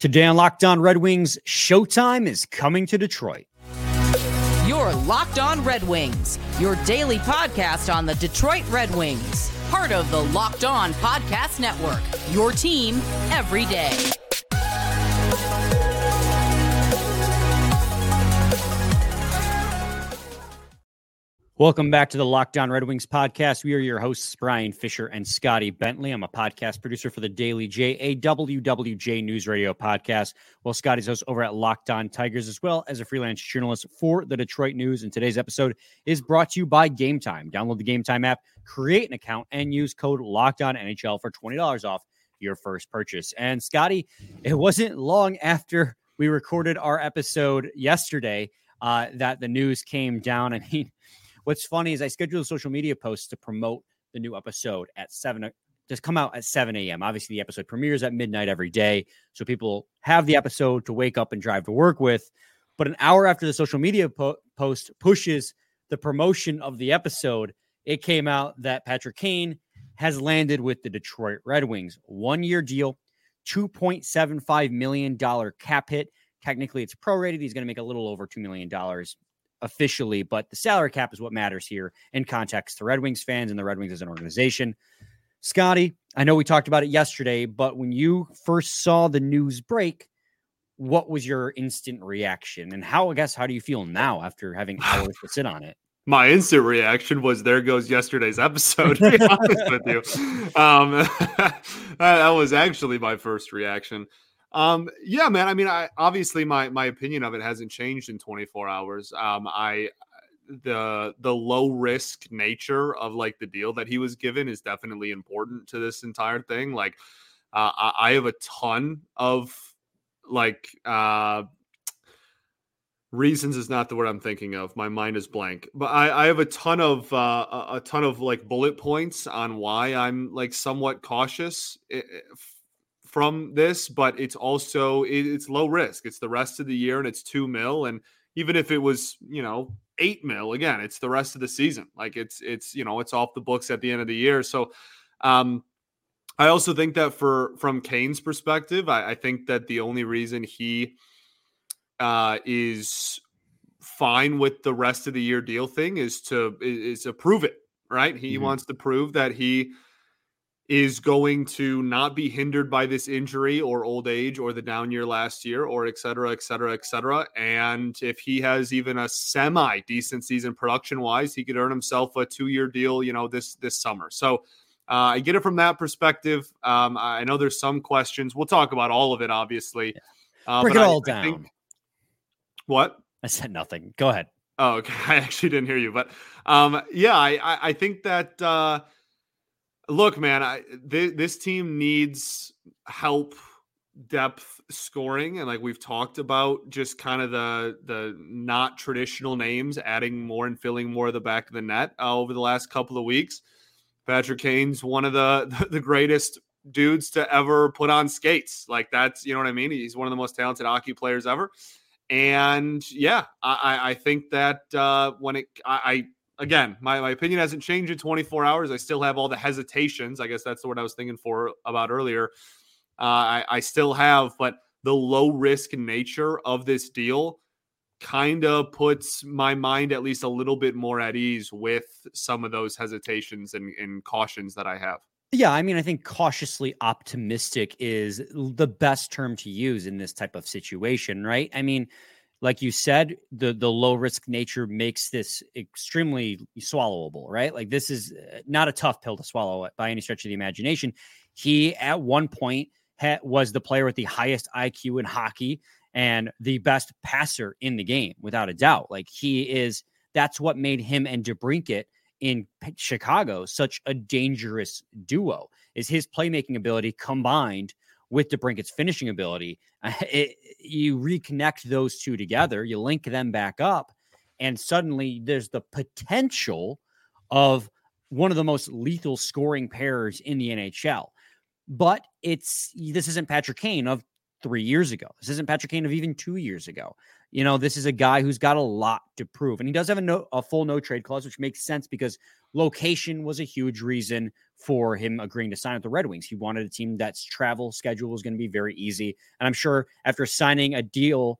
Today on Locked On Red Wings, Showtime is coming to Detroit. Your Locked On Red Wings, your daily podcast on the Detroit Red Wings, part of the Locked On Podcast Network. Your team every day. Welcome back to the Locked On Red Wings podcast. We are your hosts, Brian Fisher and Scotty Bentley. I'm a podcast producer for the Daily JAWWJ News Radio podcast. Well, Scotty's host over at Locked On Tigers, as well as a freelance journalist for the Detroit News. And today's episode is brought to you by Game Time. Download the Game Time app, create an account, and use code Locked On NHL for $20 off your first purchase. And Scotty, it wasn't long after we recorded our episode yesterday uh, that the news came down. I mean, What's funny is I scheduled a social media post to promote the new episode at seven uh, just come out at 7 a.m. Obviously, the episode premieres at midnight every day. So people have the episode to wake up and drive to work with. But an hour after the social media po- post pushes the promotion of the episode, it came out that Patrick Kane has landed with the Detroit Red Wings. One year deal, $2.75 million cap hit. Technically, it's prorated. He's going to make a little over $2 million officially, but the salary cap is what matters here in context to Red Wings fans and the Red Wings as an organization. Scotty, I know we talked about it yesterday, but when you first saw the news break, what was your instant reaction? And how, I guess, how do you feel now after having hours to sit on it? My instant reaction was there goes yesterday's episode, to be honest with you. Um, that was actually my first reaction. Um, yeah, man. I mean, I obviously my my opinion of it hasn't changed in 24 hours. Um, I the the low risk nature of like the deal that he was given is definitely important to this entire thing. Like, uh, I, I have a ton of like uh reasons is not the word I'm thinking of. My mind is blank. But I, I have a ton of uh, a ton of like bullet points on why I'm like somewhat cautious eh, eh, from this, but it's also it, it's low risk. It's the rest of the year and it's two mil. And even if it was, you know, eight mil, again, it's the rest of the season. Like it's it's you know, it's off the books at the end of the year. So um I also think that for from Kane's perspective, I, I think that the only reason he uh is fine with the rest of the year deal thing is to is to prove it, right? He mm-hmm. wants to prove that he is going to not be hindered by this injury or old age or the down year last year or et cetera, et cetera, et cetera. And if he has even a semi decent season production wise, he could earn himself a two year deal, you know, this this summer. So uh, I get it from that perspective. Um, I know there's some questions. We'll talk about all of it, obviously. Uh, Break it all I, down. I think, what? I said nothing. Go ahead. Oh, okay. I actually didn't hear you, but um, yeah, I, I, I think that. Uh, Look, man, I, th- this team needs help depth scoring and like we've talked about just kind of the the not traditional names adding more and filling more of the back of the net uh, over the last couple of weeks. Patrick kane's one of the the greatest dudes to ever put on skates. Like that's you know what i mean? He's one of the most talented hockey players ever. And yeah i i think that uh when it i again, my, my opinion hasn't changed in 24 hours. I still have all the hesitations. I guess that's what I was thinking for about earlier. Uh, I, I still have, but the low risk nature of this deal kind of puts my mind at least a little bit more at ease with some of those hesitations and, and cautions that I have. Yeah, I mean, I think cautiously optimistic is the best term to use in this type of situation, right? I mean, like you said, the the low risk nature makes this extremely swallowable, right? Like this is uh, not a tough pill to swallow by any stretch of the imagination. He at one point ha- was the player with the highest IQ in hockey and the best passer in the game, without a doubt. Like he is. That's what made him and DeBrincat in Chicago such a dangerous duo. Is his playmaking ability combined with DeBrincat's finishing ability. Eh, it, you reconnect those two together, you link them back up, and suddenly there's the potential of one of the most lethal scoring pairs in the NHL. But it's this isn't Patrick Kane of three years ago. This isn't Patrick Kane of even two years ago. You know, this is a guy who's got a lot to prove, and he does have a, no, a full no trade clause, which makes sense because location was a huge reason for him agreeing to sign with the Red Wings. He wanted a team that's travel schedule was going to be very easy. And I'm sure after signing a deal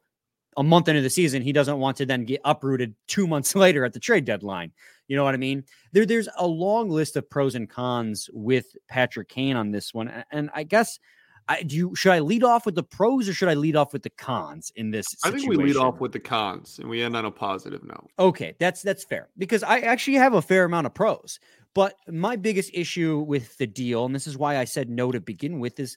a month into the season, he doesn't want to then get uprooted two months later at the trade deadline. You know what I mean? There, there's a long list of pros and cons with Patrick Kane on this one. And I guess I do you should I lead off with the pros or should I lead off with the cons in this? Situation? I think we lead off with the cons and we end on a positive note. Okay, that's that's fair because I actually have a fair amount of pros. But my biggest issue with the deal, and this is why I said no to begin with, is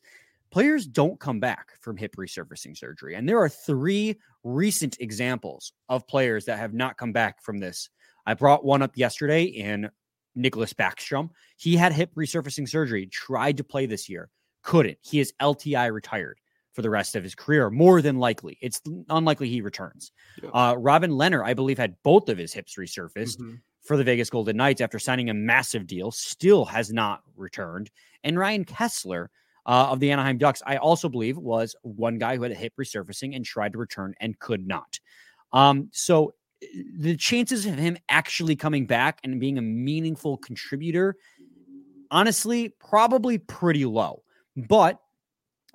players don't come back from hip resurfacing surgery. And there are three recent examples of players that have not come back from this. I brought one up yesterday in Nicholas Backstrom. He had hip resurfacing surgery, tried to play this year couldn't. He is LTI retired for the rest of his career, more than likely. It's unlikely he returns. Yeah. Uh, Robin Lehner, I believe, had both of his hips resurfaced mm-hmm. for the Vegas Golden Knights after signing a massive deal, still has not returned. And Ryan Kesler uh, of the Anaheim Ducks, I also believe, was one guy who had a hip resurfacing and tried to return and could not. Um, so the chances of him actually coming back and being a meaningful contributor, honestly, probably pretty low. But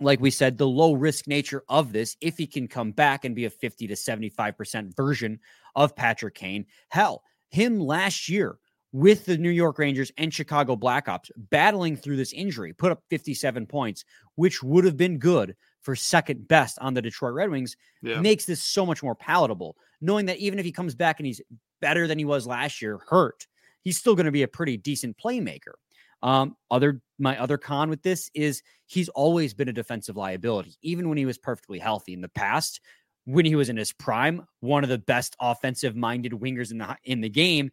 like we said, the low risk nature of this, if he can come back and be a 50 to 75% version of Patrick Kane, hell, him last year with the New York Rangers and Chicago Blackhawks battling through this injury, put up 57 points, which would have been good for second best on the Detroit Red Wings, yeah. makes this so much more palatable. Knowing that even if he comes back and he's better than he was last year, hurt, he's still going to be a pretty decent playmaker. Um, other my other con with this is he's always been a defensive liability, even when he was perfectly healthy in the past. When he was in his prime, one of the best offensive-minded wingers in the in the game,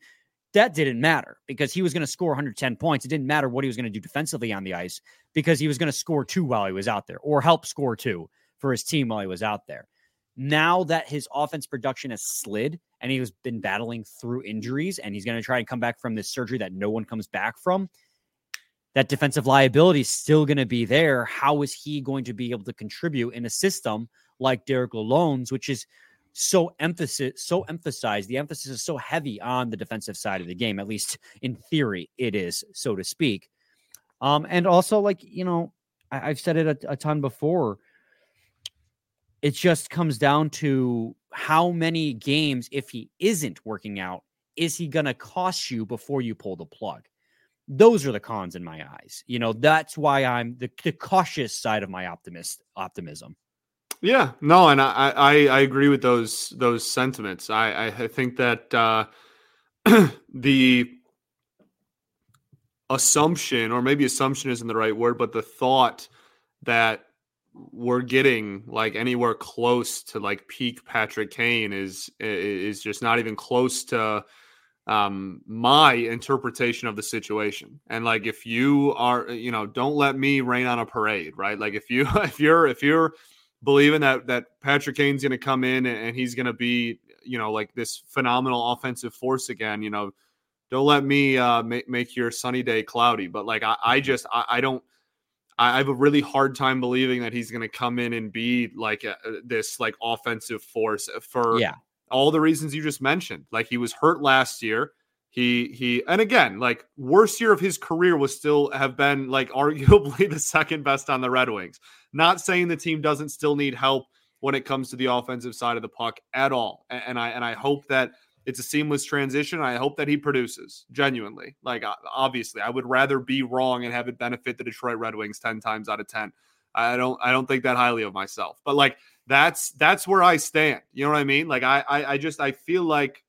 that didn't matter because he was going to score 110 points. It didn't matter what he was going to do defensively on the ice because he was going to score two while he was out there or help score two for his team while he was out there. Now that his offense production has slid and he has been battling through injuries and he's going to try and come back from this surgery that no one comes back from, that defensive liability is still going to be there. How is he going to be able to contribute in a system like Derek Lalonde's, which is so emphasis so emphasized the emphasis is so heavy on the defensive side of the game at least in theory it is so to speak um and also like you know I, have said it a, a ton before it just comes down to how many games if he isn't working out is he going to cost you before you pull the plug those are the cons in my eyes. You know, that's why I'm the, the cautious side of my optimist optimism. Yeah, no, and I, I, I agree with those those sentiments. I I think that uh, the assumption, or maybe assumption isn't the right word, but the thought that we're getting like anywhere close to like peak Patrick Kane is is just not even close to um my interpretation of the situation. And like if you are you know don't let me rain on a parade right? Like if you if you're if you're believing that that Patrick Kane's going to come in and he's going to be you know like this phenomenal offensive force again you know don't let me uh make, make your sunny day cloudy. But like I, I just I, I don't I have a really hard time believing that he's going to come in and be like a, this like offensive force for yeah all the reasons you just mentioned. Like he was hurt last year. He he and again, like worst year of his career was still have been like arguably the second best on the Red Wings. Not saying the team doesn't still need help when it comes to the offensive side of the puck at all. And, and I and I hope that it's a seamless transition. I hope that he produces genuinely. Like obviously, I would rather be wrong and have it benefit the Detroit Red Wings 10 times out of 10. I don't I don't think that highly of myself. But like that's that's where I stand. You know what I mean? Like I I, I just I feel like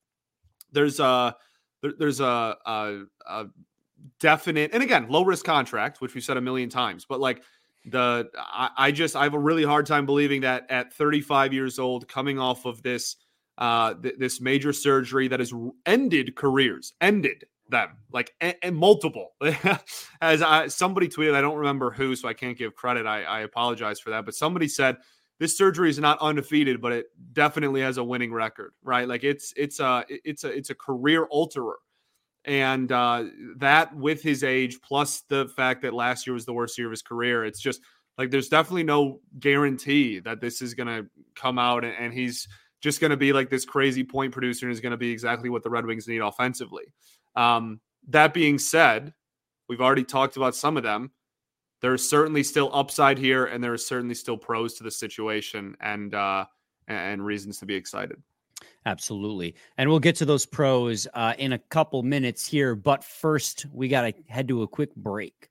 there's a there, there's a, a, a definite and again low risk contract, which we've said a million times, but like the I, I just I have a really hard time believing that at 35 years old, coming off of this uh th- this major surgery that has ended careers, ended them like and, and multiple as I, somebody tweeted i don't remember who so i can't give credit I, I apologize for that but somebody said this surgery is not undefeated, but it definitely has a winning record, right? Like it's it's a it's a it's a career alterer, and uh, that with his age plus the fact that last year was the worst year of his career, it's just like there's definitely no guarantee that this is going to come out and, and he's just going to be like this crazy point producer and is going to be exactly what the Red Wings need offensively. Um, that being said, we've already talked about some of them. There's certainly still upside here, and there is certainly still pros to the situation and uh, and reasons to be excited. Absolutely. And we'll get to those pros uh, in a couple minutes here. But first, we got to head to a quick break.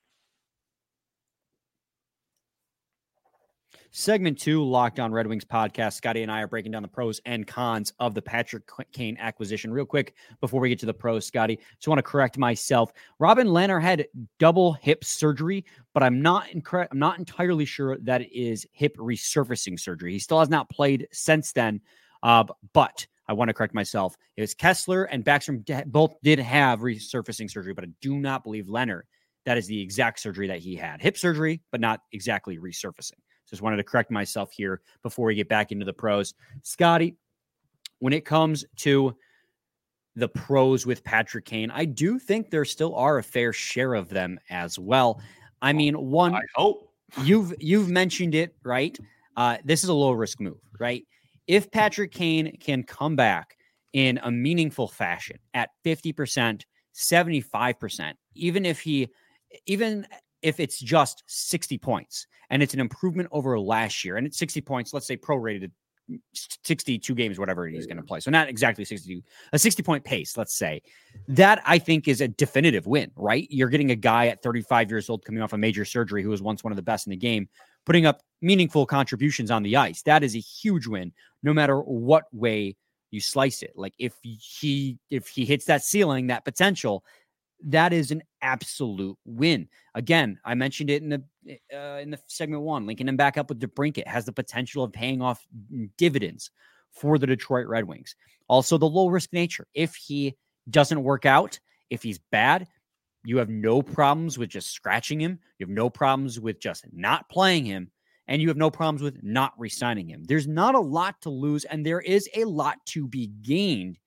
Segment two, Locked On Red Wings podcast. Scotty and I are breaking down the pros and cons of the Patrick Kane acquisition. Real quick before we get to the pros, Scotty, just want to correct myself. Robin Lehner had double hip surgery, but I'm not inc- I'm not entirely sure that it is hip resurfacing surgery. He still has not played since then. Uh, but I want to correct myself. It was Kesler and Backstrom both did have resurfacing surgery, but I do not believe Lehner that is the exact surgery that he had. Hip surgery, but not exactly resurfacing. Just wanted to correct myself here before we get back into the pros. Scotty, when it comes to the pros with Patrick Kane, I do think there still are a fair share of them as well. I mean, one I hope you've you've mentioned it, right? Uh, this is a low risk move, right? If Patrick Kane can come back in a meaningful fashion at 50%, 75%, even if he even if it's just 60 points and it's an improvement over last year and it's 60 points, let's say prorated mm, 62 games, whatever he's going to play. So not exactly 62, a 60 point pace, let's say. That I think is a definitive win, right? You're getting a guy at 35 years old coming off a major surgery who was once one of the best in the game, putting up meaningful contributions on the ice. That is a huge win, no matter what way you slice it. Like if he if he hits that ceiling, that potential, that is an absolute win. Again, I mentioned it in the uh, in the segment one, linking him back up with DeBrincat has the potential of paying off dividends for the Detroit Red Wings. Also, the low risk nature. If he doesn't work out, if he's bad, you have no problems with just scratching him. You have no problems with just not playing him. And you have no problems with not resigning him. There's not a lot to lose, and there is a lot to be gained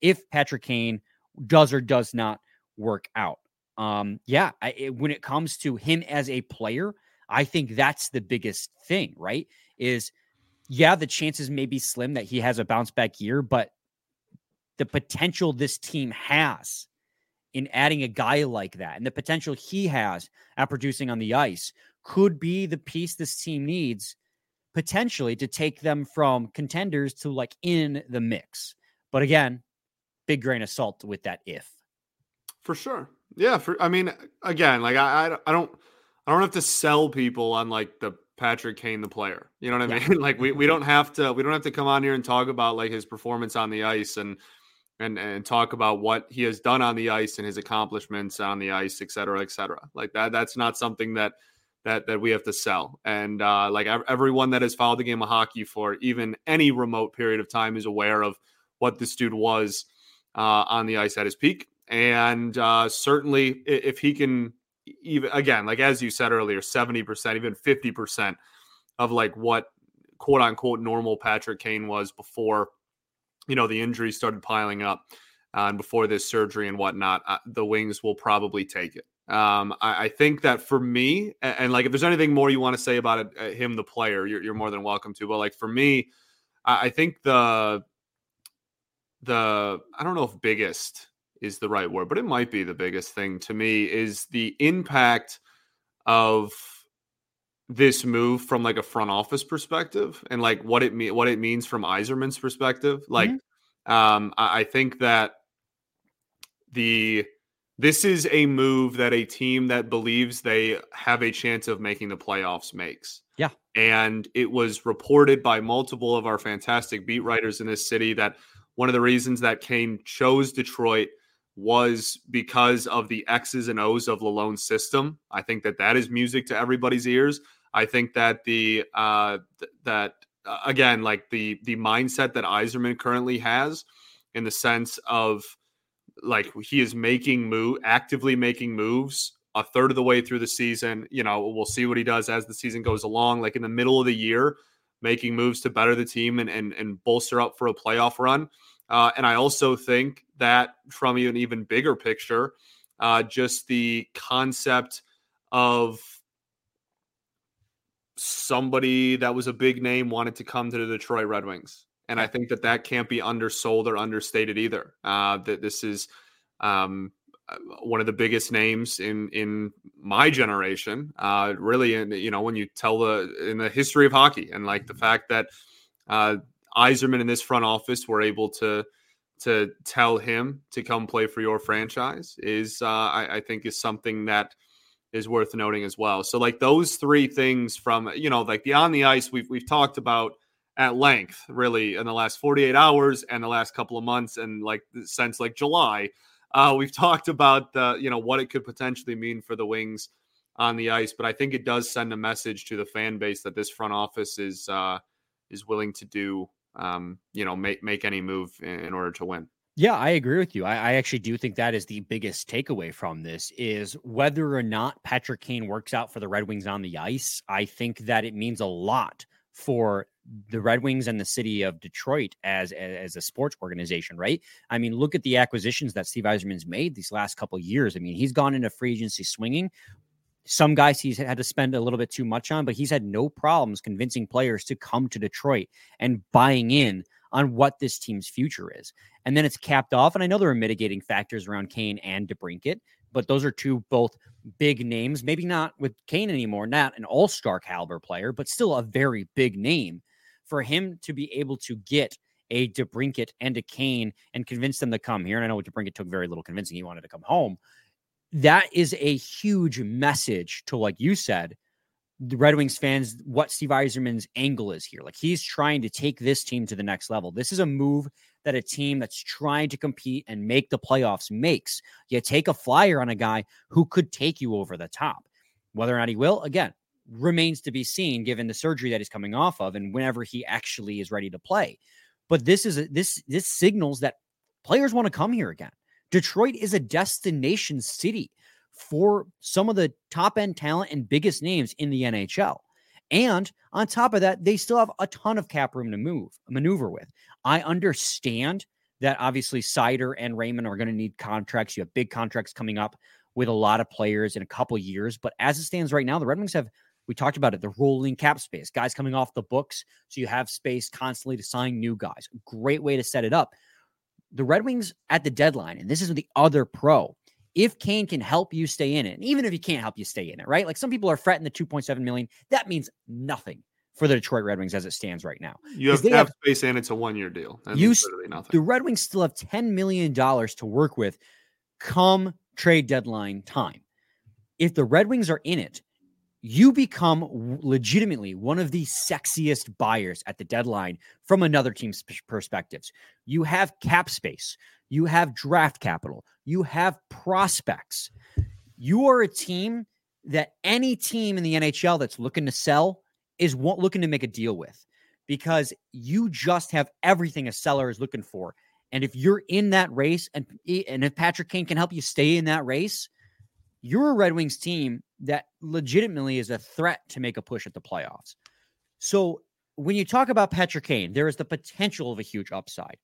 if Patrick Kane does or does not work out. Um, yeah, I, it, when it comes to him as a player, I think that's the biggest thing, right? Is yeah, the chances may be slim that he has a bounce back year, but the potential this team has in adding a guy like that and the potential he has at producing on the ice could be the piece this team needs potentially to take them from contenders to like in the mix. But again, big grain of salt with that if. For sure. Yeah. For I mean, again, like I, I, don't, I don't have to sell people on like the Patrick Kane, the player. You know what I mean? like we, we don't have to, we don't have to come on here and talk about like his performance on the ice and, and, and talk about what he has done on the ice and his accomplishments on the ice, et cetera, et cetera. Like that, that's not something that, that, that we have to sell. And uh, like everyone that has followed the game of hockey for even any remote period of time is aware of what this dude was uh, on the ice at his peak and uh, certainly, if he can, even again, like as you said earlier, 70%, even 50% of like what quote unquote normal Patrick Kane was before, you know, the injuries started piling up uh, and before this surgery and whatnot, uh, the Wings will probably take it. Um, I, I, think that for me, and, and, like if there's anything more you want to say about it, uh, him, the player, you're, you're, more than welcome to. But like for me, I, I think the the I don't know if biggest is the right word, but it might be the biggest thing to me is the impact of this move from like a front office perspective and like what it mean what it means from Yzerman's perspective. Like mm-hmm. um I, I think that the this is a move that a team that believes they have a chance of making the playoffs makes. Yeah. And it was reported by multiple of our fantastic beat writers in this city that one of the reasons that Kane chose Detroit was because of the X's and O's of Lalonde's system. I think that that is music to everybody's ears. I think that the uh th- that uh, again like the the mindset that Yzerman currently has in the sense of like he is making move actively making moves a third of the way through the season. You know, we'll see what he does as the season goes along. Like in the middle of the year, making moves to better the team and and, and bolster up for a playoff run. Uh, and I also think that from you an even bigger picture, uh, just the concept of somebody that was a big name wanted to come to the Detroit Red Wings. And I think that that can't be undersold or understated either. Uh, that this is um, uh, one of the biggest names in in my generation. Uh, really, in, you know, when you tell the in the history of hockey, and like the fact that uh, Yzerman in this front office were able to to tell him to come play for your franchise is, uh, I, I think, is something that is worth noting as well. So, like those three things from you know, like the on the ice, we've we've talked about at length, really, in the last 48 hours and the last couple of months, and like since like July, uh, we've talked about the you know what it could potentially mean for the Wings on the ice. But I think it does send a message to the fan base that this front office is uh, is willing to do um, you know make make any move in, order to win. Yeah, I agree with you. I, I, actually do think that is the biggest takeaway from this is whether or not Patrick Kane works out for the Red Wings on the ice. I think that it means a lot for the Red Wings and the city of Detroit as as a sports organization, right? I mean, look at the acquisitions that Steve Yzerman's made these last couple years. I mean, he's gone into free agency swinging. Some guys he's had to spend a little bit too much on, but he's had no problems convincing players to come to Detroit and buying in on what this team's future is. And then it's capped off. And I know there are mitigating factors around Kane and DeBrincat, but those are two both big names. Maybe not with Kane anymore, not an all star caliber player, but still a very big name. For him to be able to get a DeBrincat and a Kane and convince them to come here, and I know DeBrincat took very little convincing. He wanted to come home. That is a huge message to, like you said, the Red Wings fans, what Steve Yzerman's angle is here. Like he's trying to take this team to the next level. This is a move that a team that's trying to compete and make the playoffs makes. You take a flyer on a guy who could take you over the top. Whether or not he will, again, remains to be seen given the surgery that he's coming off of and whenever he actually is ready to play. But this is a, this this signals that players want to come here again. Detroit is a destination city for some of the top end talent and biggest names in the NHL. And on top of that, they still have a ton of cap room to move, maneuver with. I understand that obviously Seider and Raymond are going to need contracts. You have big contracts coming up with a lot of players in a couple years. But as it stands right now, the Red Wings have, we talked about it, the rolling cap space, guys coming off the books. So you have space constantly to sign new guys. Great way to set it up. The Red Wings at the deadline, and this is the other pro, if Kane can help you stay in it, and even if he can't help you stay in it, right? Like some people are fretting the 2.7 million, that means nothing for the Detroit Red Wings as it stands right now. You have cap space and it's a one year deal. That you, nothing. The Red Wings still have $10 million to work with come trade deadline time. If the Red Wings are in it, you become legitimately one of the sexiest buyers at the deadline from another team's perspectives. You have cap space, you have draft capital, you have prospects. You are a team that any team in the NHL that's looking to sell is looking to make a deal with because you just have everything a seller is looking for. And if you're in that race and and if Patrick Kane can help you stay in that race, you're a Red Wings team that legitimately is a threat to make a push at the playoffs. So when you talk about Patrick Kane, there is the potential of a huge upside.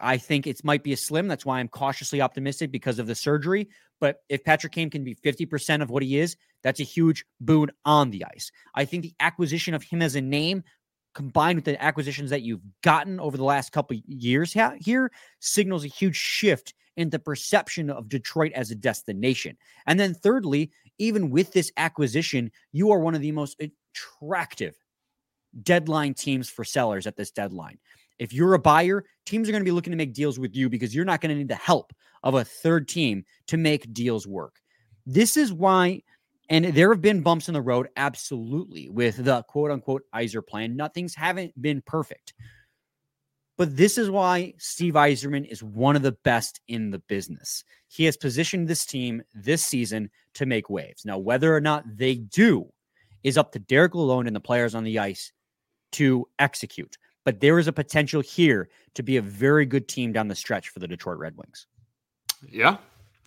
I think it might be a slim. That's why I'm cautiously optimistic because of the surgery. But if Patrick Kane can be 50% of what he is, that's a huge boon on the ice. I think the acquisition of him as a name combined with the acquisitions that you've gotten over the last couple years here signals a huge shift in the perception of Detroit as a destination. And then thirdly, even with this acquisition, you are one of the most attractive deadline teams for sellers at this deadline. If you're a buyer, teams are going to be looking to make deals with you because you're not going to need the help of a third team to make deals work. This is why, and there have been bumps in the road, absolutely, with the quote unquote Yzer plan. Nothing's haven't been perfect. But this is why Steve Yzerman is one of the best in the business. He has positioned this team this season to make waves. Now, whether or not they do is up to Derek Lalonde and the players on the ice to execute but there is a potential here to be a very good team down the stretch for the Detroit Red Wings. Yeah,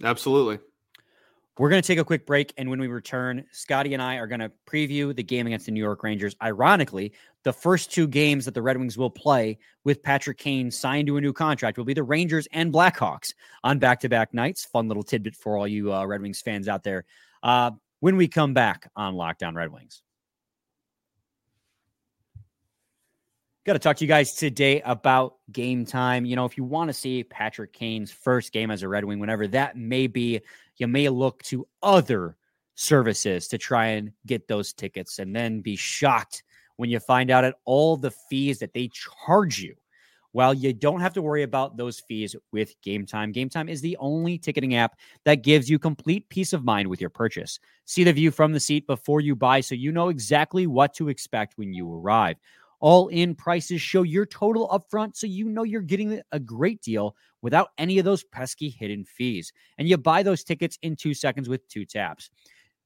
absolutely. We're going to take a quick break. And when we return, Scotty and I are going to preview the game against the New York Rangers. Ironically, the first two games that the Red Wings will play with Patrick Kane signed to a new contract will be the Rangers and Blackhawks on back to back nights. Fun little tidbit for all you uh, Red Wings fans out there. Uh, when we come back on Locked On Red Wings. Got to talk to you guys today about game time. You know, if you want to see Patrick Kane's first game as a Red Wing, whenever that may be, you may look to other services to try and get those tickets and then be shocked when you find out at all the fees that they charge you. Well, you don't have to worry about those fees with Game Time. Game Time is the only ticketing app that gives you complete peace of mind with your purchase. See the view from the seat before you buy so you know exactly what to expect when you arrive. All in prices show your total upfront so you know you're getting a great deal without any of those pesky hidden fees. And you buy those tickets in two seconds with two taps.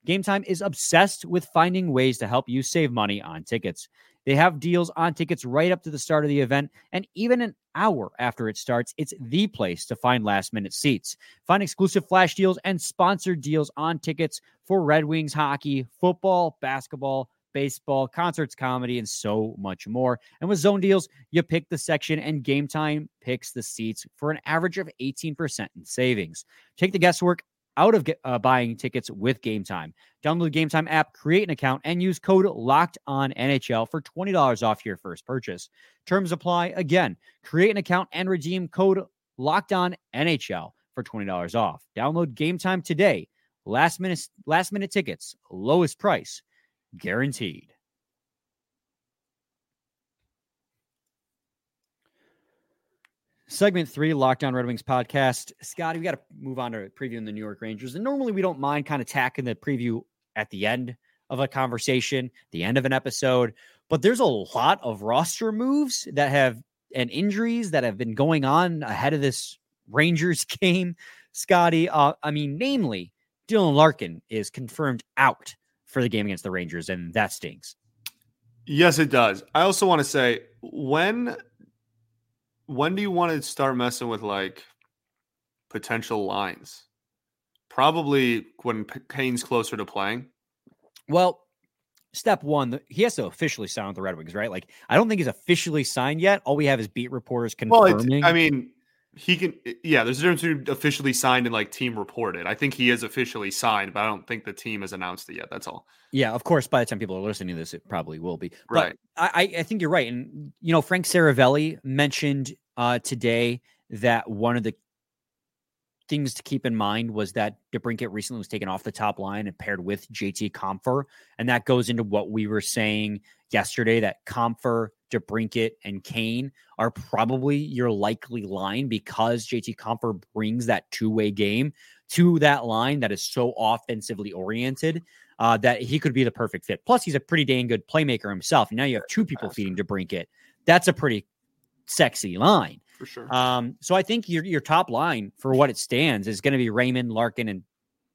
Game Time is obsessed with finding ways to help you save money on tickets. They have deals on tickets right up to the start of the event, and even an hour after it starts, it's the place to find last minute seats. Find exclusive flash deals and sponsored deals on tickets for Red Wings hockey, football, basketball, baseball, concerts, comedy, and so much more. And with zone deals, you pick the section and game time picks the seats for an average of 18% in savings. Take the guesswork out of uh, buying tickets with Game Time. Download the Game Time app, create an account, and use code Locked On NHL for twenty dollars off your first purchase. Terms apply. Again, create an account and redeem code Locked On NHL for twenty dollars off. Download Game Time today. Last minute, last minute tickets, lowest price guaranteed. Segment three, Locked On Red Wings podcast. Scotty, we got to move on to previewing the New York Rangers. And normally we don't mind kind of tacking the preview at the end of a conversation, the end of an episode. But there's a lot of roster moves that have and injuries that have been going on ahead of this Rangers game. Scotty, uh, I mean, namely, Dylan Larkin is confirmed out for the game against the Rangers, and that stings. Yes, it does. I also want to say when when do you want to start messing with like potential lines? Probably when Kane's closer to playing. Well, step one, he has to officially sign with the Red Wings, right? Like, I don't think he's officially signed yet. All we have is beat reporters confirming. Well, I mean, he can yeah there's a difference between officially signed and like team reported. I think he is officially signed but i don't think the team has announced it yet that's all. Yeah of course by the time people are listening to this it probably will be. Right. But I, I think you're right and you know frank Seravalli mentioned uh today that one of the things to keep in mind was that DeBrincat recently was taken off the top line and paired with JT Compher. And that goes into what we were saying yesterday that Compher DeBrincat, and Kane are probably your likely line because JT Compher brings that two way game to that line that is so offensively oriented uh, that he could be the perfect fit. Plus, he's a pretty dang good playmaker himself. And now you have two people feeding DeBrincat. That's a pretty sexy line. For sure. Um, so I think your your top line for what it stands is going to be Raymond, Larkin, and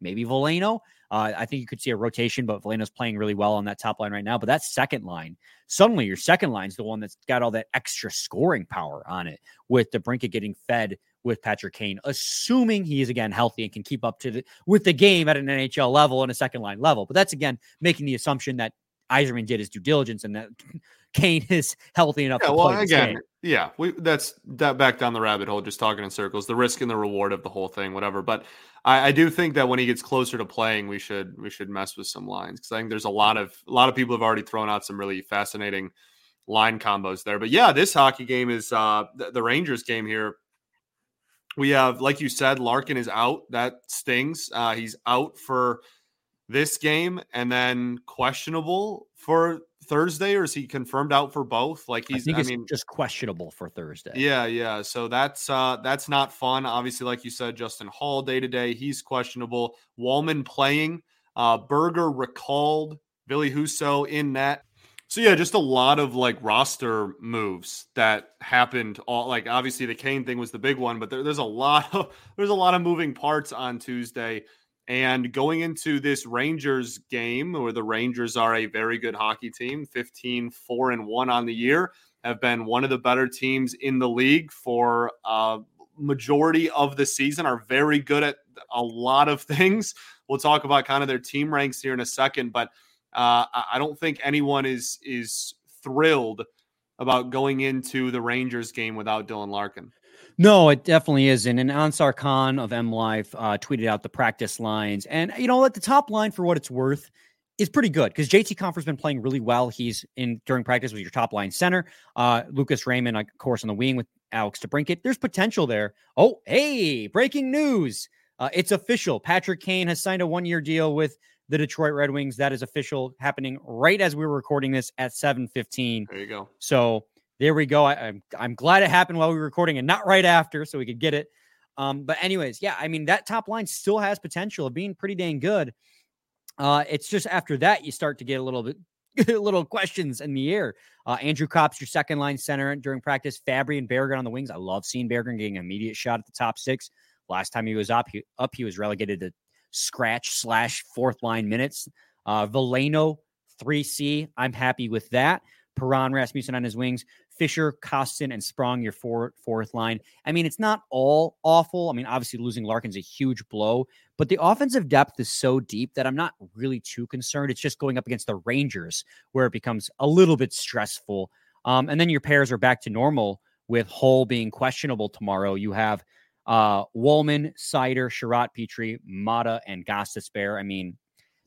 maybe Veleno. Uh, I think you could see a rotation, but Veleno's playing really well on that top line right now. But that second line, suddenly your second line is the one that's got all that extra scoring power on it with DeBrincat getting fed with Patrick Kane, assuming he is again healthy and can keep up to the with the game at an NHL level and a second line level. But that's again making the assumption that Yzerman did his due diligence and that Kane is healthy enough. Yeah, well, again, yeah, we that's that back down the rabbit hole, just talking in circles, the risk and the reward of the whole thing, whatever. But I, I do think that when he gets closer to playing, we should we should mess with some lines because I think there's a lot of a lot of people have already thrown out some really fascinating line combos there. But yeah, this hockey game is uh the, the Rangers game here. We have, like you said, Larkin is out. That stings. Uh, he's out for this game and then questionable for Thursday, or is he confirmed out for both? Like he's, I, I mean, just questionable for Thursday. Yeah, yeah. So that's uh that's not fun. Obviously, like you said, Justin Holl day to day, he's questionable. Walman playing, uh Berggren recalled, Ville Husso in net. So yeah, just a lot of like roster moves that happened. All like obviously the Kane thing was the big one, but there, there's a lot of there's a lot of moving parts on Tuesday. And going into this Rangers game, where the Rangers are a very good hockey team, 15 4 and 1 on the year, have been one of the better teams in the league for a majority of the season, are very good at a lot of things. We'll talk about kind of their team ranks here in a second, but uh, I don't think anyone is is thrilled about going into the Rangers game without Dylan Larkin. No, it definitely isn't. And Ansar Khan of MLive uh, tweeted out the practice lines. And, you know, at the top line, for what it's worth, is pretty good because JT Compher's been playing really well. He's in during practice with your top line center. Uh, Lucas Raymond, of course, on the wing with Alex DeBrincat. There's potential there. Oh, hey, breaking news. Uh, it's official. Patrick Kane has signed a one year deal with the Detroit Red Wings. That is official happening right as we were recording this at 7:15. There you go. So there we go. I, am I'm, I'm glad it happened while we were recording and not right after, so we could get it. Um, but anyways, yeah, I mean that top line still has potential of being pretty dang good. Uh, it's just after that you start to get a little bit little questions in the air. Uh, Andrew Copp's your second line center during practice. Fabbri and Berggren on the wings. I love seeing Berggren getting an immediate shot at the top six. Last time he was up, he, up he was relegated to scratch slash fourth line minutes. Uh, Veleno, 3C. I'm happy with that. Perron, Rasmussen on his wings. Fischer, Kostin, and Sprong, your four, fourth line. I mean, it's not all awful. I mean, obviously losing Larkin's a huge blow, but the offensive depth is so deep that I'm not really too concerned. It's just going up against the Rangers where it becomes a little bit stressful. Um, and then your pairs are back to normal with Holl being questionable tomorrow. You have uh, Walman, Seider, Chiarot, Petry, Maatta, and Gostisbehere. I mean,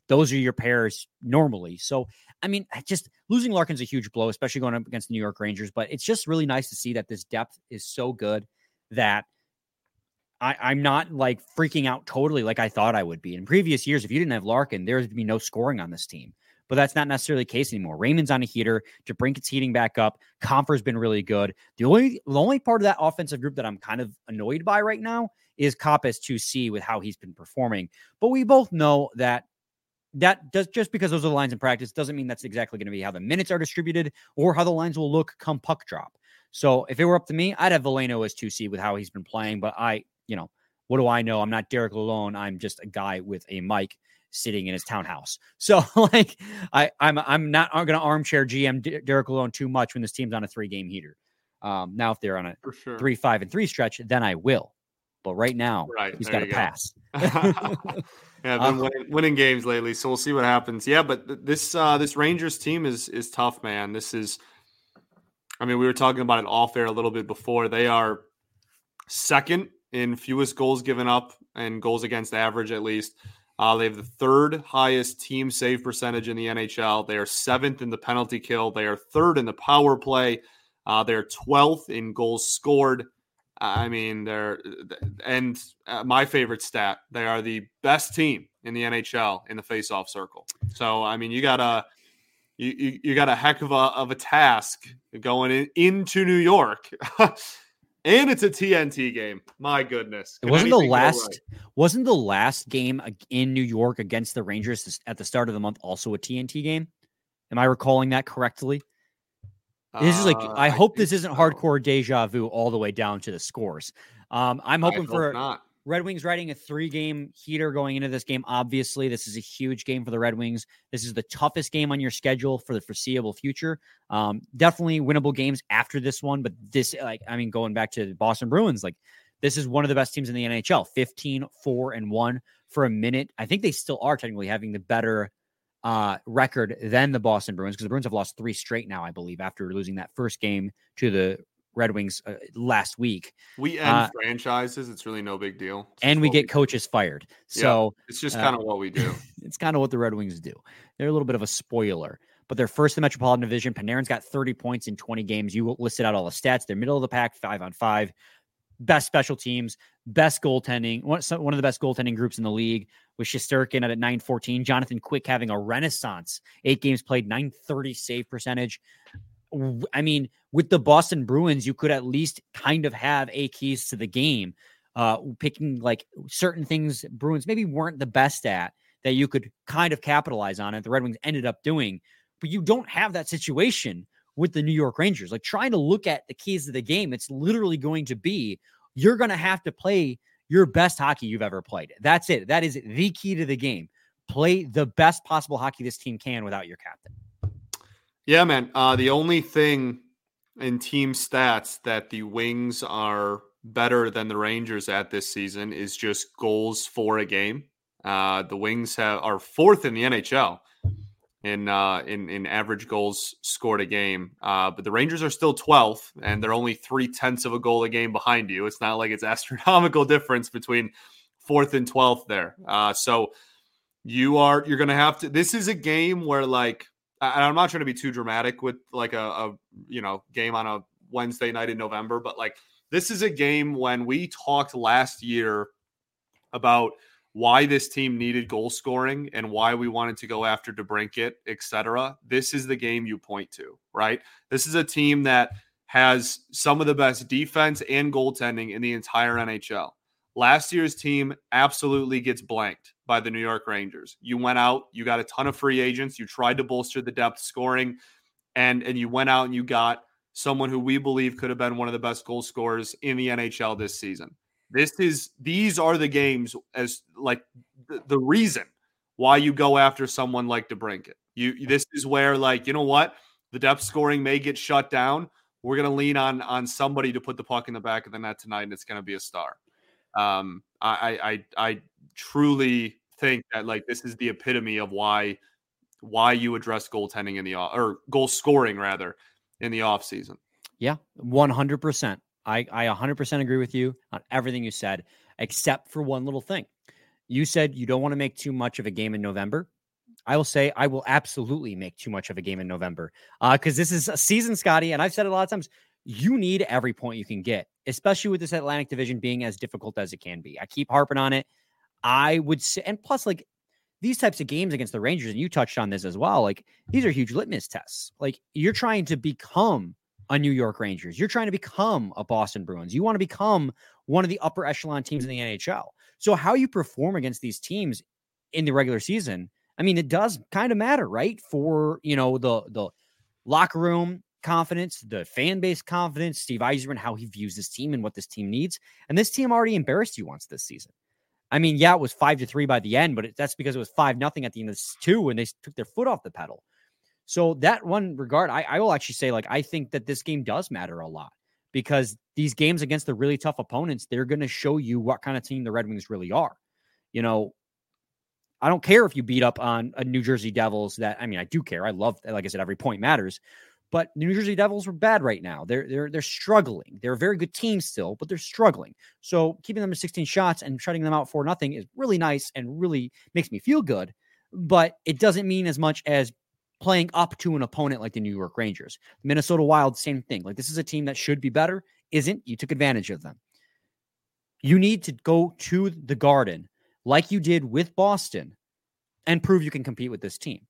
those are your pairs normally. So, I mean, just losing Larkin's a huge blow, especially going up against the New York Rangers. But it's just really nice to see that this depth is so good that I, am not like freaking out totally like I thought I would be. In previous years, if you didn't have Larkin, there would be no scoring on this team but that's not necessarily the case anymore. Raymond's on a heater. DeBrincat's heating back up. Compher's been really good. The only the only part of that offensive group that I'm kind of annoyed by right now is Copp as 2C with how he's been performing. But we both know that that does just because those are the lines in practice doesn't mean that's exactly going to be how the minutes are distributed or how the lines will look come puck drop. So if it were up to me, I'd have Veleno as 2C with how he's been playing. But I, you know, what do I know? I'm not Derek Lalonde. I'm just a guy with a mic sitting in his townhouse. So like I I'm I'm not going to armchair GM D- Derek Lalonde too much when this team's on a three game heater. Um, now if they're on a sure. three five and three stretch, then I will. But right now, right, he's got to pass. yeah, been um, winning, winning, games lately, so we'll see what happens. Yeah, but this uh, this Rangers team is is tough, man. This is, I mean, we were talking about it off air a little bit before. They are second in fewest goals given up and goals against average, at least. Uh, they have the third highest team save percentage in the NHL. They are seventh in the penalty kill. They are third in the power play. Uh, they're 12th in goals scored. I mean, they're, and uh, my favorite stat, they are the best team in the NHL in the faceoff circle. So, I mean, you got a, you, you, you got a heck of a, of a task going in, into New York. and it's a TNT game. My goodness, Can it wasn't the last right? wasn't the last game in New York against the Rangers at the start of the month also a TNT game? Am I recalling that correctly? This is like uh, I, I hope this isn't so. hardcore deja vu all the way down to the scores. Um, I'm hoping for not. Red Wings riding a three game heater going into this game. Obviously, this is a huge game for the Red Wings. This is the toughest game on your schedule for the foreseeable future. Um, definitely winnable games after this one, but this, like, I mean, going back to the Boston Bruins, like, this is one of the best teams in the NHL 15, 4, and 1 for a minute. I think they still are technically having the better uh, record than the Boston Bruins because the Bruins have lost three straight now, I believe, after losing that first game to the Red Wings uh, last week. We end uh, franchises; it's really no big deal. It's and we get we coaches fired, so yeah, it's just kind of uh, what we do. it's kind of what the Red Wings do. They're a little bit of a spoiler, but they're first in the Metropolitan Division. Panarin's got 30 points in 20 games. You listed out all the stats. They're middle of the pack, five on five. best special teams, best goaltending, one, one of the best goaltending groups in the league with Shesterkin at 914. Jonathan Quick having a renaissance, eight games played, 930 save percentage. I mean, with the Boston Bruins, you could at least kind of have a keys to the game, uh, picking like certain things Bruins maybe weren't the best at that you could kind of capitalize on it. The Red Wings ended up doing, but you don't have that situation with the New York Rangers. Like trying to look at the keys of the game, it's literally going to be you're going to have to play your best hockey you've ever played. That's it. That is the key to the game. Play the best possible hockey this team can without your captain. Yeah, man. Uh, the only thing in team stats that the Wings are better than the Rangers at this season is just goals for a game. Uh, the Wings have, are fourth in the NHL in uh, in in average goals scored a game. Uh, but the Rangers are still 12th, and they're only three tenths of a goal a game behind you. It's not like it's astronomical difference between fourth and 12th there. Uh, so you are you're going to have to. This is a game where like I, am not trying to be too dramatic with like a, a you know game on a Wednesday night in November, but like this is a game when we talked last year about why this team needed goal scoring and why we wanted to go after DeBrincat, etc. This is the game you point to, right? This is a team that has some of the best defense and goaltending in the entire NHL. Last year's team absolutely gets blanked by the New York Rangers. You went out, you got a ton of free agents, you tried to bolster the depth scoring, and and you went out and you got someone who we believe could have been one of the best goal scorers in the NHL this season. This is these are the games as like the, the reason why you go after someone like DeBrincat. You this is where like you know what the depth scoring may get shut down. We're gonna lean on on somebody to put the puck in the back of the net tonight, and it's gonna be a star. Um, I I I truly think that like this is the epitome of why why you address goaltending in the or goal scoring rather in the off season. Yeah, one hundred percent. I, I 100% agree with you on everything you said, except for one little thing. You said you don't want to make too much of a game in November. I will say I will absolutely make too much of a game in November because uh, this is a season, Scotty. And I've said it a lot of times. You need every point you can get, especially with this Atlantic division being as difficult as it can be. I keep harping on it. I would say, and plus, like these types of games against the Rangers, and you touched on this as well. Like these are huge litmus tests. Like you're trying to become a New York Rangers. You're trying to become a Boston Bruins. You want to become one of the upper echelon teams in the NHL. So how you perform against these teams in the regular season, I mean, it does kind of matter, right? For you know the the locker room confidence, the fan base confidence, Steve Yzerman, how he views this team and what this team needs. And this team already embarrassed you once this season. I mean, yeah, it was five to three by the end, but it, that's because it was five nothing at the end of this two, and they took their foot off the pedal. So that one regard, I, I will actually say, like, I think that this game does matter a lot because these games against the really tough opponents, they're going to show you what kind of team the Red Wings really are. You know, I don't care if you beat up on a New Jersey Devils that I mean, I do care. I love, like I said, every point matters. But New Jersey Devils were bad right now. They're they're they're struggling. They're a very good team still, but they're struggling. So keeping them to 16 shots and shutting them out for nothing is really nice and really makes me feel good. But it doesn't mean as much as playing up to an opponent like the New York Rangers. Minnesota Wild, same thing. Like this is a team that should be better, isn't. You took advantage of them. You need to go to the Garden like you did with Boston and prove you can compete with this team.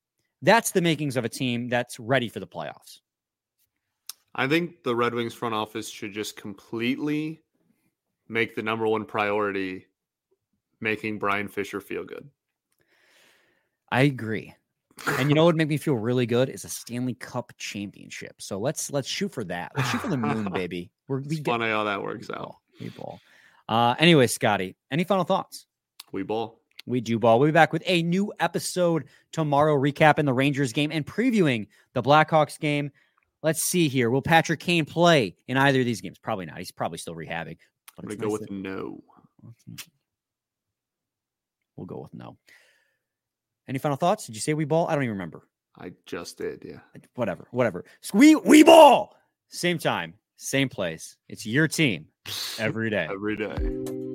That's the makings of a team that's ready for the playoffs. I think the Red Wings front office should just completely make the number one priority making Brian Fisher feel good. I agree. And you know what would make me feel really good is a Stanley Cup championship. So let's let's shoot for that. Let's shoot for the moon, baby. We're we get, funny how that works out. We ball. Uh, anyway, Scotty, any final thoughts? We ball. We do ball. We'll be back with a new episode tomorrow, recapping the Rangers game and previewing the Blackhawks game. Let's see here. Will Patrick Kane play in either of these games? Probably not. He's probably still rehabbing. But I'm gonna go nice with that... no. We'll go with no. Any final thoughts? Did you say we ball? I don't even remember. I just did, yeah. Whatever, whatever. We we ball. Same time, same place. It's your team every day. every day.